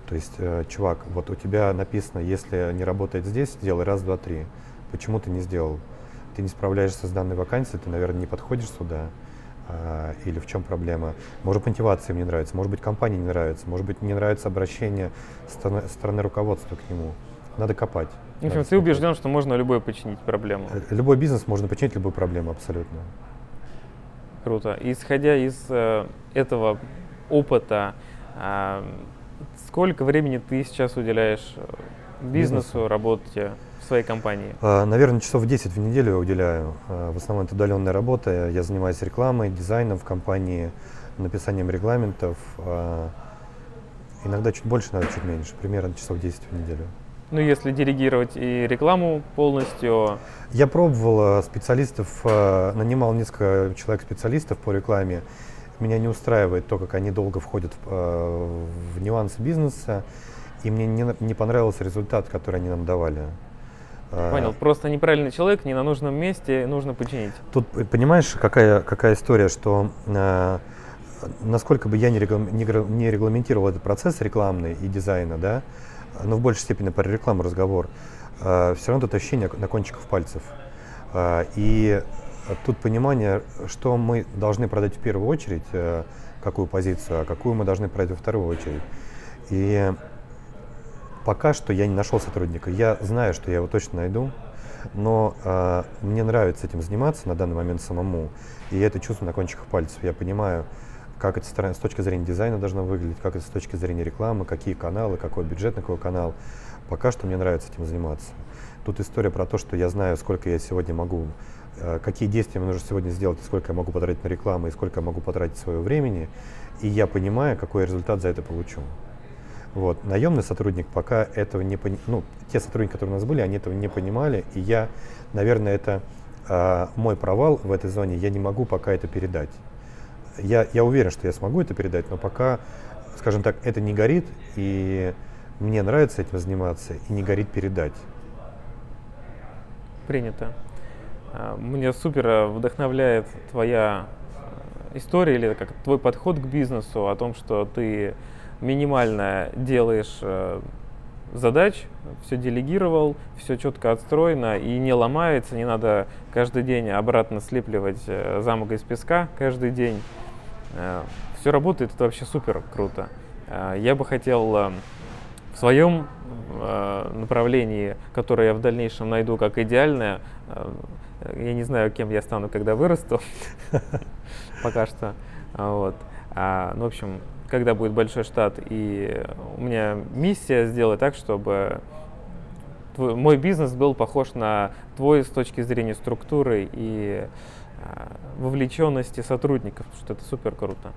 То есть, э, чувак, вот у тебя написано, если не работает здесь, сделай раз, два, три. Почему ты не сделал? ты не справляешься с данной вакансией, ты, наверное, не подходишь сюда, а, или в чем проблема. Может, мотивация мне нравится, может быть, компания не нравится, может быть, не нравится обращение стороны, стороны руководства к нему. Надо копать.
В общем, ты убежден, что можно любой починить проблему.
Э, любой бизнес можно починить любую проблему, абсолютно.
Круто. Исходя из э, этого опыта, э, сколько времени ты сейчас уделяешь э, бизнесу, бизнесу. работе? своей компании?
А, наверное, часов 10 в неделю я уделяю. А, в основном это удаленная работа. Я занимаюсь рекламой, дизайном в компании, написанием регламентов. А, иногда чуть больше, иногда чуть меньше. Примерно часов 10 в неделю.
Ну, если диригировать и рекламу полностью?
Я пробовал специалистов, нанимал несколько человек-специалистов по рекламе. Меня не устраивает то, как они долго входят в, в нюансы бизнеса, и мне не, не понравился результат, который они нам давали.
Понял, просто неправильный человек, не на нужном месте, нужно починить.
Тут понимаешь, какая, какая история, что э, насколько бы я не, реглам, не, не регламентировал этот процесс рекламный и дизайна, да, но в большей степени про рекламу разговор, э, все равно это ощущение на кончиках пальцев. Э, и тут понимание, что мы должны продать в первую очередь, э, какую позицию, а какую мы должны продать во вторую очередь. И пока что я не нашел сотрудника. Я знаю, что я его точно найду, но э, мне нравится этим заниматься на данный момент самому. И я это чувствую на кончиках пальцев. Я понимаю, как это с точки зрения дизайна должно выглядеть, как это с точки зрения рекламы, какие каналы, какой бюджет на какой канал. Пока что мне нравится этим заниматься. Тут история про то, что я знаю, сколько я сегодня могу, э, какие действия мне нужно сегодня сделать, сколько я могу потратить на рекламу, и сколько я могу потратить своего времени. И я понимаю, какой результат за это получу. Вот. Наемный сотрудник пока этого не понимал. Ну, те сотрудники, которые у нас были, они этого не понимали. И я, наверное, это э, мой провал в этой зоне. Я не могу пока это передать. Я, я уверен, что я смогу это передать, но пока, скажем так, это не горит, и мне нравится этим заниматься, и не горит передать.
Принято. А, мне супер э, вдохновляет твоя э, история или как твой подход к бизнесу о том, что ты минимально делаешь э, задач, все делегировал, все четко отстроено и не ломается, не надо каждый день обратно слепливать замок из песка каждый день. Все работает, это вообще супер круто. Я бы хотел в своем э, направлении, которое я в дальнейшем найду как идеальное, э, я не знаю, кем я стану, когда вырасту, <laughs> пока что. Вот. А, ну, в общем, когда будет большой штат, и у меня миссия сделать так, чтобы мой бизнес был похож на твой с точки зрения структуры и вовлеченности сотрудников, потому что это супер круто.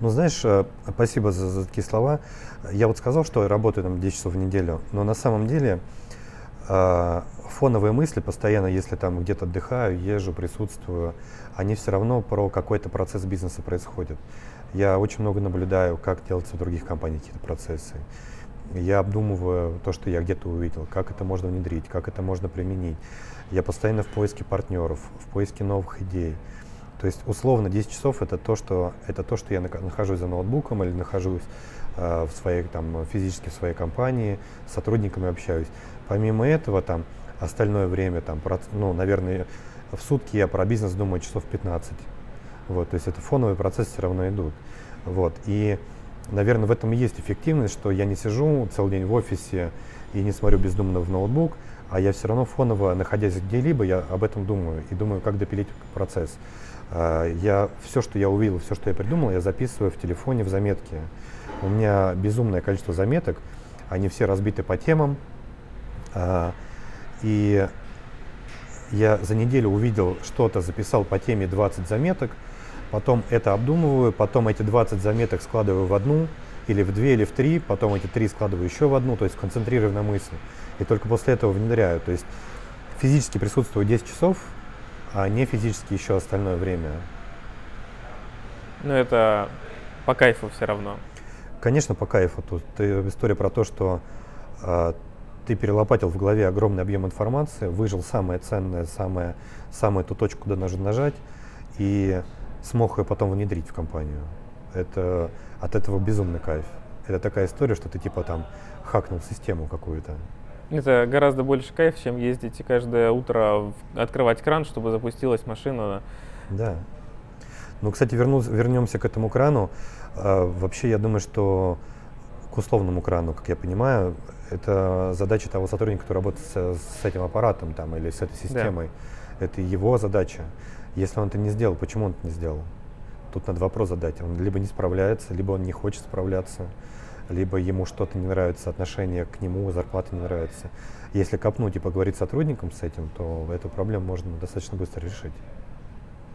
Ну, знаешь, э, спасибо за, за такие слова. Я вот сказал, что я работаю там 10 часов в неделю, но на самом деле э, фоновые мысли постоянно, если там где-то отдыхаю, езжу, присутствую, они все равно про какой-то процесс бизнеса происходят. Я очень много наблюдаю, как делаются в других компаниях какие-то процессы. Я обдумываю то, что я где-то увидел, как это можно внедрить, как это можно применить. Я постоянно в поиске партнеров, в поиске новых идей. То есть условно 10 часов это то, что, это то, что я нахожусь за ноутбуком или нахожусь э, в своей, там, физически в своей компании, с сотрудниками общаюсь. Помимо этого, там, остальное время, там, ну, наверное, в сутки я про бизнес думаю часов 15. Вот, то есть это фоновые процессы все равно идут. Вот, и, наверное, в этом и есть эффективность, что я не сижу целый день в офисе и не смотрю бездумно в ноутбук, а я все равно фоново, находясь где-либо, я об этом думаю и думаю, как допилить процесс. А, я все, что я увидел, все, что я придумал, я записываю в телефоне в заметке. У меня безумное количество заметок, они все разбиты по темам. А, и я за неделю увидел что-то, записал по теме 20 заметок, потом это обдумываю, потом эти 20 заметок складываю в одну, или в две, или в три, потом эти три складываю еще в одну, то есть концентрирую на мысли. И только после этого внедряю. То есть физически присутствую 10 часов, а не физически еще остальное время.
Ну, это по кайфу все равно.
Конечно, по кайфу. Тут история про то, что э, ты перелопатил в голове огромный объем информации, выжил самое ценное, самое, самую ту точку, куда нужно нажать, и смог ее потом внедрить в компанию. Это от этого безумный кайф. Это такая история, что ты типа там хакнул систему какую-то.
Это гораздо больше кайф, чем ездить и каждое утро открывать кран, чтобы запустилась машина.
Да. Ну, кстати, верну, вернемся к этому крану. А, вообще, я думаю, что к условному крану, как я понимаю, это задача того сотрудника, который работает с, с этим аппаратом там, или с этой системой. Да. Это его задача. Если он это не сделал, почему он это не сделал? Тут надо вопрос задать. Он либо не справляется, либо он не хочет справляться либо ему что-то не нравится, отношение к нему, зарплата не нравится. Если копнуть и поговорить с сотрудником с этим, то эту проблему можно достаточно быстро решить.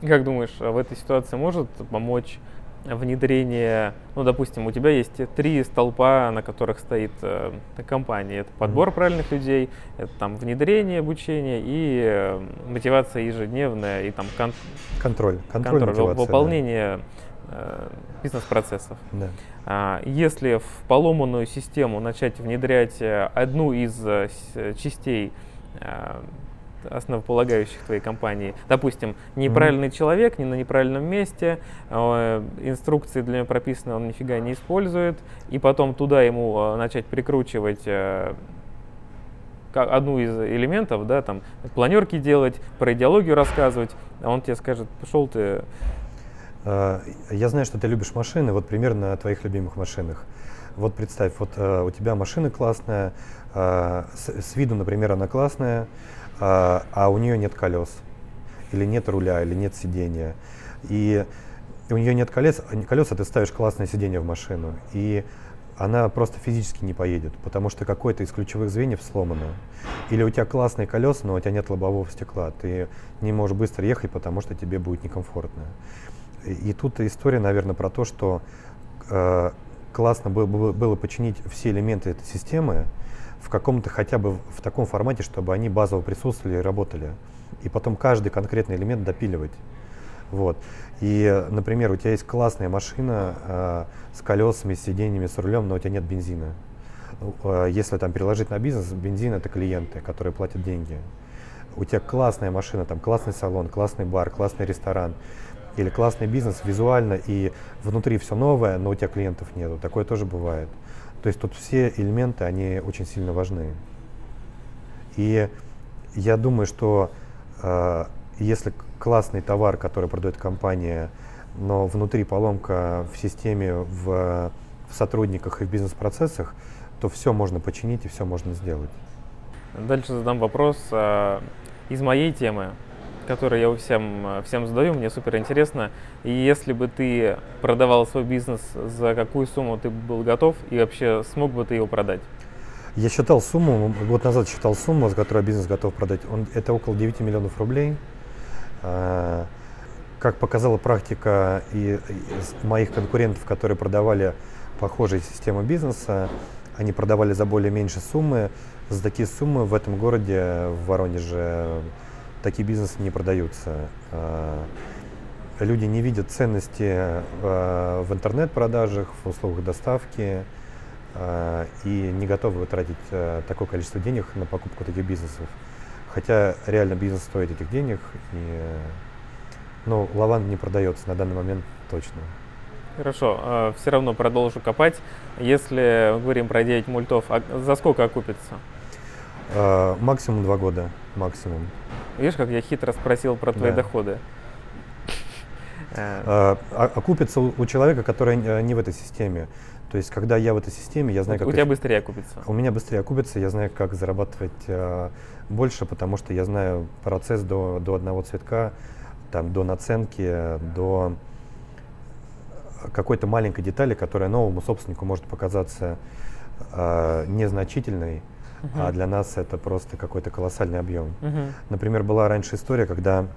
Как думаешь, а в этой ситуации может помочь внедрение, ну, допустим, у тебя есть три столпа, на которых стоит э, компания. Это подбор mm-hmm. правильных людей, это там внедрение обучения и э, мотивация ежедневная, и там кон-
контроль, контроль,
контроль выполнение да. Э, бизнес-процессов. Да. А, если в поломанную систему начать внедрять э, одну из э, частей основополагающих твоей компании. Допустим, неправильный mm-hmm. человек, не на неправильном месте, э, инструкции для него прописаны, он нифига не использует, и потом туда ему э, начать прикручивать э, одну из элементов, да, там, планерки делать, про идеологию рассказывать, а он тебе скажет, пошел ты...
А, я знаю, что ты любишь машины, вот примерно о твоих любимых машинах. Вот представь, вот uh, у тебя машина классная, uh, с, с виду, например, она классная, uh, а у нее нет колес, или нет руля, или нет сидения. И у нее нет колес, колеса ты ставишь классное сиденье в машину. И она просто физически не поедет, потому что какой-то из ключевых звеньев сломано. Или у тебя классные колеса, но у тебя нет лобового стекла, ты не можешь быстро ехать, потому что тебе будет некомфортно. И, и тут история, наверное, про то, что э, классно было, было, было починить все элементы этой системы в каком-то хотя бы в таком формате, чтобы они базово присутствовали и работали. И потом каждый конкретный элемент допиливать. Вот. И, например, у тебя есть классная машина э, с колесами, с сиденьями, с рулем, но у тебя нет бензина. Э, если там переложить на бизнес, бензин это клиенты, которые платят деньги. У тебя классная машина, там классный салон, классный бар, классный ресторан или классный бизнес визуально и внутри все новое, но у тебя клиентов нету. Такое тоже бывает. То есть тут все элементы, они очень сильно важны. И я думаю, что э, если классный товар, который продает компания, но внутри поломка в системе, в, в сотрудниках и в бизнес-процессах, то все можно починить и все можно сделать.
Дальше задам вопрос а, из моей темы, который я всем, всем задаю, мне супер интересно. И если бы ты продавал свой бизнес, за какую сумму ты был готов и вообще смог бы ты его продать?
Я считал сумму, год назад считал сумму, за которую бизнес готов продать. Он, это около 9 миллионов рублей. А, как показала практика и моих конкурентов, которые продавали похожие системы бизнеса, они продавали за более меньшие суммы. За такие суммы в этом городе, в Воронеже, такие бизнесы не продаются. А, люди не видят ценности а, в интернет-продажах, в услугах доставки и не готовы тратить такое количество денег на покупку таких бизнесов. Хотя реально бизнес стоит этих денег, и, ну, лаванда не продается на данный момент точно.
Хорошо, э, все равно продолжу копать. Если мы говорим про 9 мультов, а за сколько окупится?
Э, максимум два года, максимум.
Видишь, как я хитро спросил про твои да. доходы.
Э, окупится у, у человека, который не в этой системе. То есть, когда я в этой системе, я знаю,
как... У тебя быстрее окупится.
У меня быстрее окупится, я знаю, как зарабатывать э, больше, потому что я знаю процесс до, до одного цветка, там, до наценки, до какой-то маленькой детали, которая новому собственнику может показаться э, незначительной, а для нас это просто какой-то колоссальный объем. Например, была раньше история, когда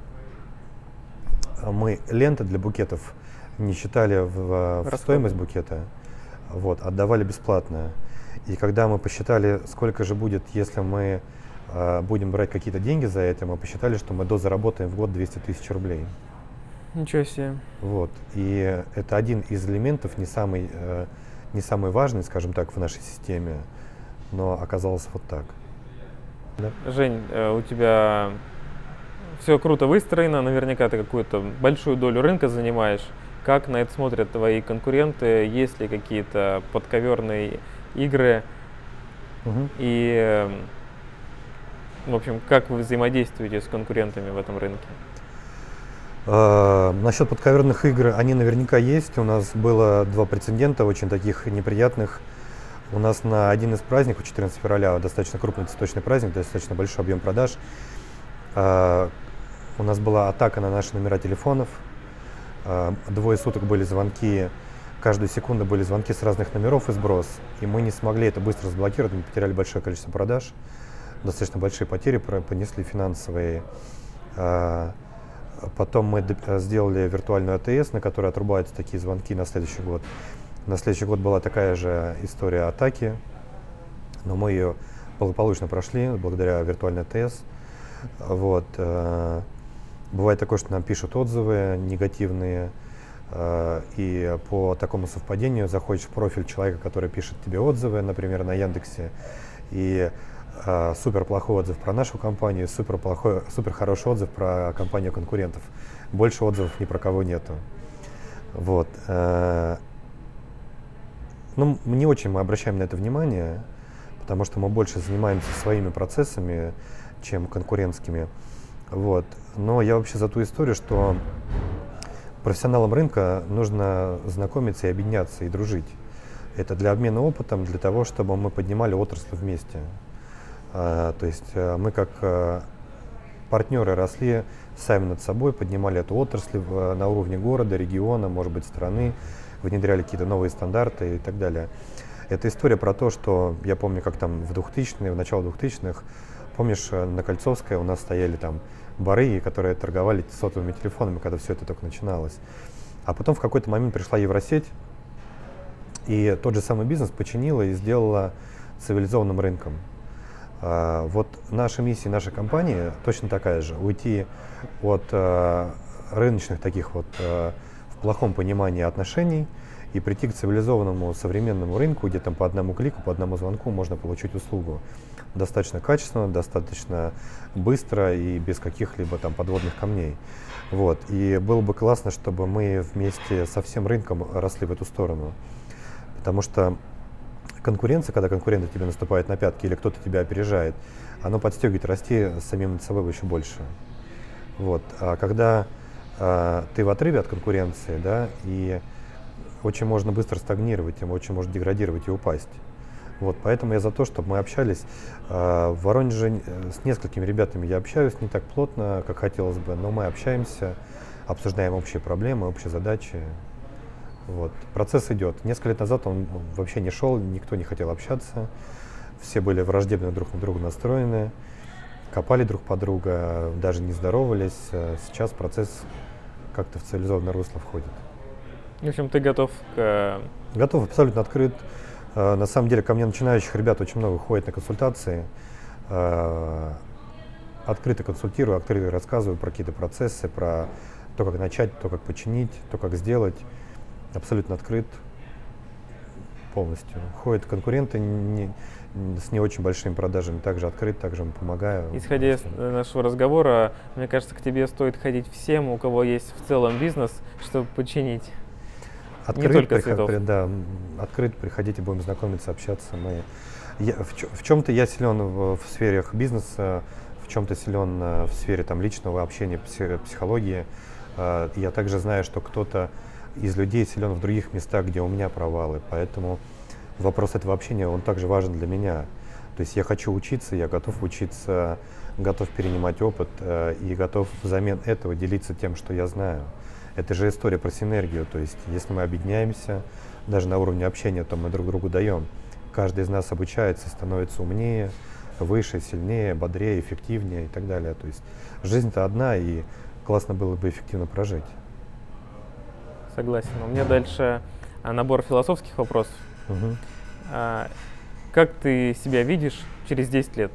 мы ленты для букетов не считали в, в стоимость букета вот, отдавали бесплатно. И когда мы посчитали, сколько же будет, если мы э, будем брать какие-то деньги за это, мы посчитали, что мы дозаработаем в год 200 тысяч рублей.
Ничего себе.
Вот. И это один из элементов, не самый, э, не самый важный, скажем так, в нашей системе, но оказалось вот так.
Да? Жень, э, у тебя все круто выстроено, наверняка ты какую-то большую долю рынка занимаешь. Как на это смотрят твои конкуренты? Есть ли какие-то подковерные игры? Угу. И, эм, в общем, как вы взаимодействуете с конкурентами в этом рынке?
Uh, насчет подковерных игр, они наверняка есть. У нас было два прецедента, очень таких неприятных. У нас на один из праздников, 14 февраля, достаточно крупный цветочный праздник, достаточно большой объем продаж. Uh, у нас была атака на наши номера телефонов. А, двое суток были звонки, каждую секунду были звонки с разных номеров и сброс. И мы не смогли это быстро разблокировать, мы потеряли большое количество продаж, достаточно большие потери понесли финансовые. А, потом мы сделали виртуальную АТС, на которой отрубаются такие звонки на следующий год. На следующий год была такая же история атаки, но мы ее благополучно прошли благодаря виртуальной АТС. Вот. А, Бывает такое, что нам пишут отзывы негативные, э, и по такому совпадению заходишь в профиль человека, который пишет тебе отзывы, например, на Яндексе, и э, супер плохой отзыв про нашу компанию, супер, плохой, супер хороший отзыв про компанию конкурентов. Больше отзывов ни про кого нету. Вот. Э, ну, не очень мы обращаем на это внимание, потому что мы больше занимаемся своими процессами, чем конкурентскими. Вот. Но я вообще за ту историю, что профессионалам рынка нужно знакомиться и объединяться, и дружить. Это для обмена опытом, для того, чтобы мы поднимали отрасль вместе. А, то есть а, мы как а, партнеры росли сами над собой, поднимали эту отрасль в, на уровне города, региона, может быть, страны, внедряли какие-то новые стандарты и так далее. Это история про то, что я помню, как там в 2000-е, в начало 2000-х, помнишь, на Кольцовской у нас стояли там барыги, которые торговали сотовыми телефонами, когда все это только начиналось. А потом в какой-то момент пришла Евросеть, и тот же самый бизнес починила и сделала цивилизованным рынком. А, вот наша миссия, наша компания точно такая же. Уйти от а, рыночных таких вот в плохом понимании отношений и прийти к цивилизованному современному рынку, где там по одному клику, по одному звонку можно получить услугу достаточно качественно, достаточно быстро и без каких-либо там подводных камней. Вот. И было бы классно, чтобы мы вместе со всем рынком росли в эту сторону. Потому что конкуренция, когда конкуренты тебе наступают на пятки или кто-то тебя опережает, оно подстегивает расти самим над собой еще больше. Вот. А когда ты в отрыве от конкуренции, да, и очень можно быстро стагнировать, очень может деградировать и упасть. Вот, поэтому я за то, чтобы мы общались. А, в Воронеже э, с несколькими ребятами я общаюсь, не так плотно, как хотелось бы, но мы общаемся, обсуждаем общие проблемы, общие задачи. Вот. Процесс идет. Несколько лет назад он вообще не шел, никто не хотел общаться. Все были враждебно друг на друга настроены, копали друг по друга, даже не здоровались. А сейчас процесс как-то в цивилизованное русло входит.
В общем, ты готов к...
Готов, абсолютно открыт. А, на самом деле ко мне начинающих ребят очень много ходит на консультации. Открыто консультирую, открыто рассказываю про какие-то процессы, про то, как начать, то, как починить, то, как сделать абсолютно открыт полностью. Ходят конкуренты не, с не очень большими продажами, также открыт, также помогаю.
Исходя из нашего разговора, мне кажется, к тебе стоит ходить всем, у кого есть в целом бизнес, чтобы починить.
Открыт, не только приход, цветов. Да, открыт, приходите, будем знакомиться, общаться. Мы, я, в, в чем-то я силен в, в сфере бизнеса, в чем-то силен э, в сфере там, личного общения, психологии. Э, я также знаю, что кто-то из людей силен в других местах, где у меня провалы. Поэтому вопрос этого общения, он также важен для меня. То есть я хочу учиться, я готов учиться, готов перенимать опыт э, и готов взамен этого делиться тем, что я знаю. Это же история про синергию. То есть если мы объединяемся, даже на уровне общения, то мы друг другу даем. Каждый из нас обучается, становится умнее, выше, сильнее, бодрее, эффективнее и так далее. То есть жизнь-то одна, и классно было бы эффективно прожить
согласен. У меня дальше а, набор философских вопросов. Угу. Как ты себя видишь через 10 лет?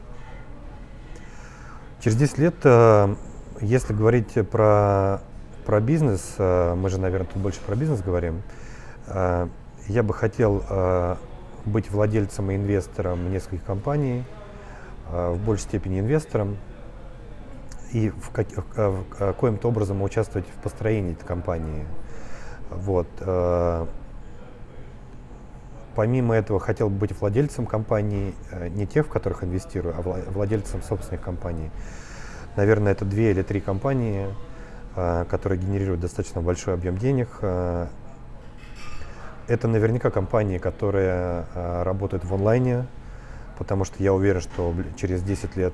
Через 10 лет, э, если говорить про, про бизнес, э, мы же, наверное, тут больше про бизнес говорим, э, я бы хотел быть владельцем и инвестором нескольких компаний, в большей степени инвестором, и в, как, в каким-то образом участвовать в построении этой компании. Вот. Э, помимо этого, хотел бы быть владельцем компаний, э, не тех, в которых инвестирую, а владельцем собственных компаний. Наверное, это две или три компании, э, которые генерируют достаточно большой объем денег. Это наверняка компании, которые работают в онлайне, потому что я уверен, что через 10 лет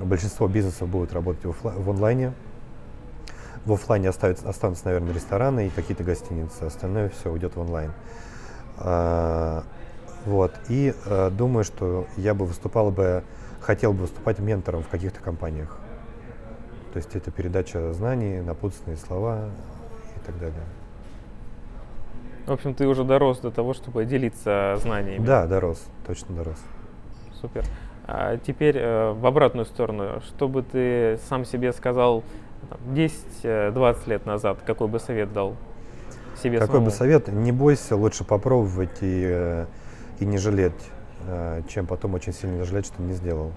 большинство бизнесов будут работать в онлайне. В офлайне оставится, останутся, наверное, рестораны и какие-то гостиницы. Остальное все уйдет в онлайн. Вот. И а, думаю, что я бы выступал бы, хотел бы выступать ментором в каких-то компаниях. То есть это передача знаний, напутственные слова и так далее.
В общем, ты уже дорос до того, чтобы делиться знаниями.
Да, дорос, точно дорос.
Супер. А теперь э, в обратную сторону. Что бы ты сам себе сказал 10-20 лет назад, какой бы совет дал себе
Какой самому? бы совет? Не бойся, лучше попробовать и, э, и не жалеть. э, чем потом очень сильно жалеть, что не сделал.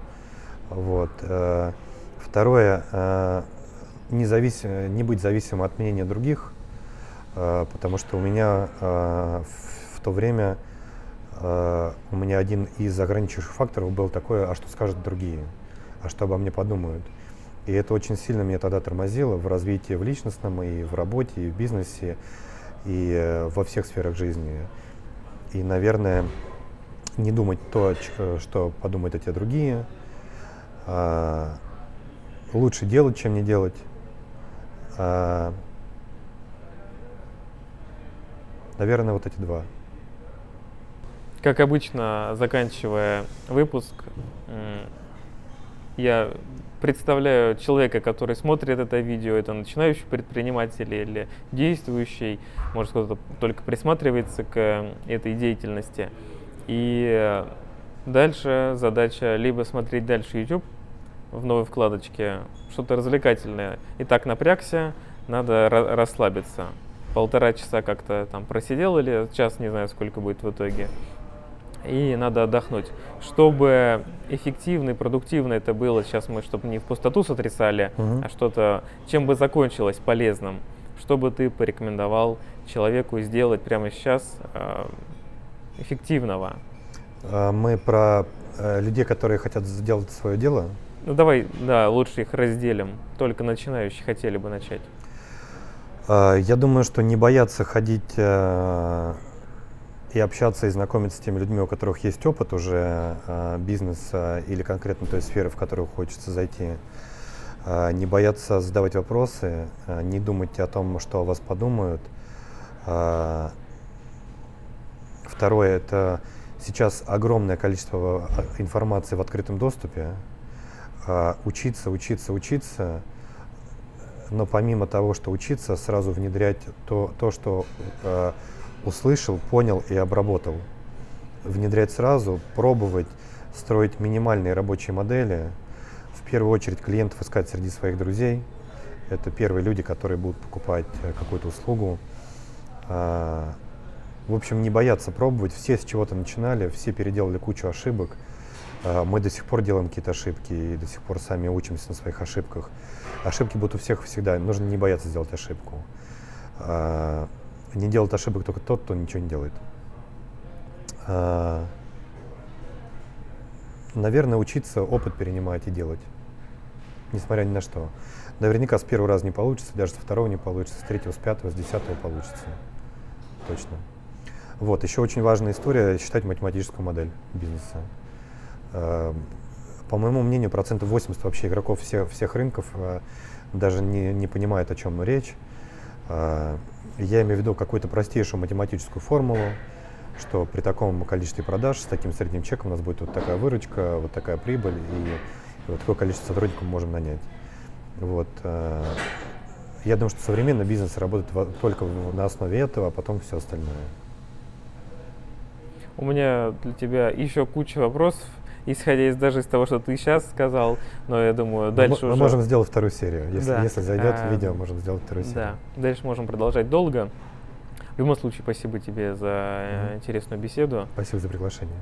Вот. Э, второе, не, завис... не быть зависимым от мнения других, потому что у меня в, то время у меня один из ограничивающих факторов был такое, а что скажут другие, а что обо мне подумают. И это очень сильно меня тогда тормозило в развитии в личностном, и в работе, и в бизнесе, и э, во всех сферах жизни. И, наверное, не думать то, что подумают эти другие. А, лучше делать, чем не делать. А, наверное, вот эти два.
Как обычно, заканчивая выпуск, я представляю человека, который смотрит это видео, это начинающий предприниматель или действующий, может кто-то только присматривается к этой деятельности. И дальше задача либо смотреть дальше YouTube в новой вкладочке, что-то развлекательное. И так напрягся, надо расслабиться. Полтора часа как-то там просидел или час, не знаю, сколько будет в итоге и надо отдохнуть. Чтобы эффективно и продуктивно это было, сейчас мы, чтобы не в пустоту сотрясали, угу. а что-то, чем бы закончилось полезным, что бы ты порекомендовал человеку сделать прямо сейчас э, эффективного?
А, мы про э, людей, которые хотят сделать свое дело?
Ну давай, да, лучше их разделим. Только начинающие хотели бы начать.
А, я думаю, что не бояться ходить э, и общаться и знакомиться с теми людьми, у которых есть опыт уже э, бизнеса или конкретно той сферы, в которую хочется зайти. Э, не бояться задавать вопросы, э, не думать о том, что о вас подумают. Э, второе, это сейчас огромное количество информации в открытом доступе. Э, учиться, учиться, учиться но помимо того, что учиться, сразу внедрять то, то что э, услышал, понял и обработал. Внедрять сразу, пробовать, строить минимальные рабочие модели. В первую очередь клиентов искать среди своих друзей. Это первые люди, которые будут покупать э, какую-то услугу. А, в общем, не бояться пробовать. Все с чего-то начинали, все переделали кучу ошибок. А, мы до сих пор делаем какие-то ошибки и до сих пор сами учимся на своих ошибках. Ошибки будут у всех всегда. Нужно не бояться сделать ошибку. Не делает ошибок только тот, кто ничего не делает. А, наверное, учиться, опыт перенимать и делать, несмотря ни на что. Наверняка с первого раза не получится, даже со второго не получится, с третьего, с пятого, с десятого получится. Точно. Вот, еще очень важная история – считать математическую модель бизнеса. А, по моему мнению, процентов 80 вообще игроков всех, всех рынков а, даже не, не понимают, о чем речь. Я имею в виду какую-то простейшую математическую формулу, что при таком количестве продаж с таким средним чеком у нас будет вот такая выручка, вот такая прибыль, и, вот такое количество сотрудников мы можем нанять. Вот. Э, я думаю, что современный бизнес работает только на основе этого, а потом все остальное.
У меня для тебя еще куча вопросов исходя из даже из того, что ты сейчас сказал, но я думаю, дальше
мы,
уже...
Мы можем сделать вторую серию. Если, да. если зайдет а, видео, можем сделать вторую серию.
Да, дальше можем продолжать долго. В любом случае, спасибо тебе за mm-hmm. интересную беседу.
Спасибо за приглашение.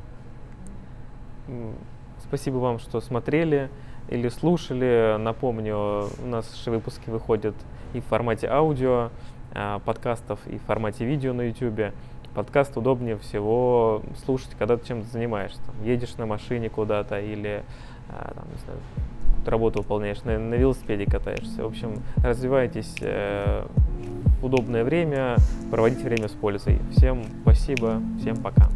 Спасибо вам, что смотрели или слушали. Напомню, у нас выпуски выходят и в формате аудио, а, подкастов, и в формате видео на YouTube подкаст удобнее всего слушать, когда ты чем-то занимаешься. Там, едешь на машине куда-то или а, там, не знаю, работу выполняешь, на, на велосипеде катаешься. В общем, развивайтесь э, удобное время, проводите время с пользой. Всем спасибо, всем пока.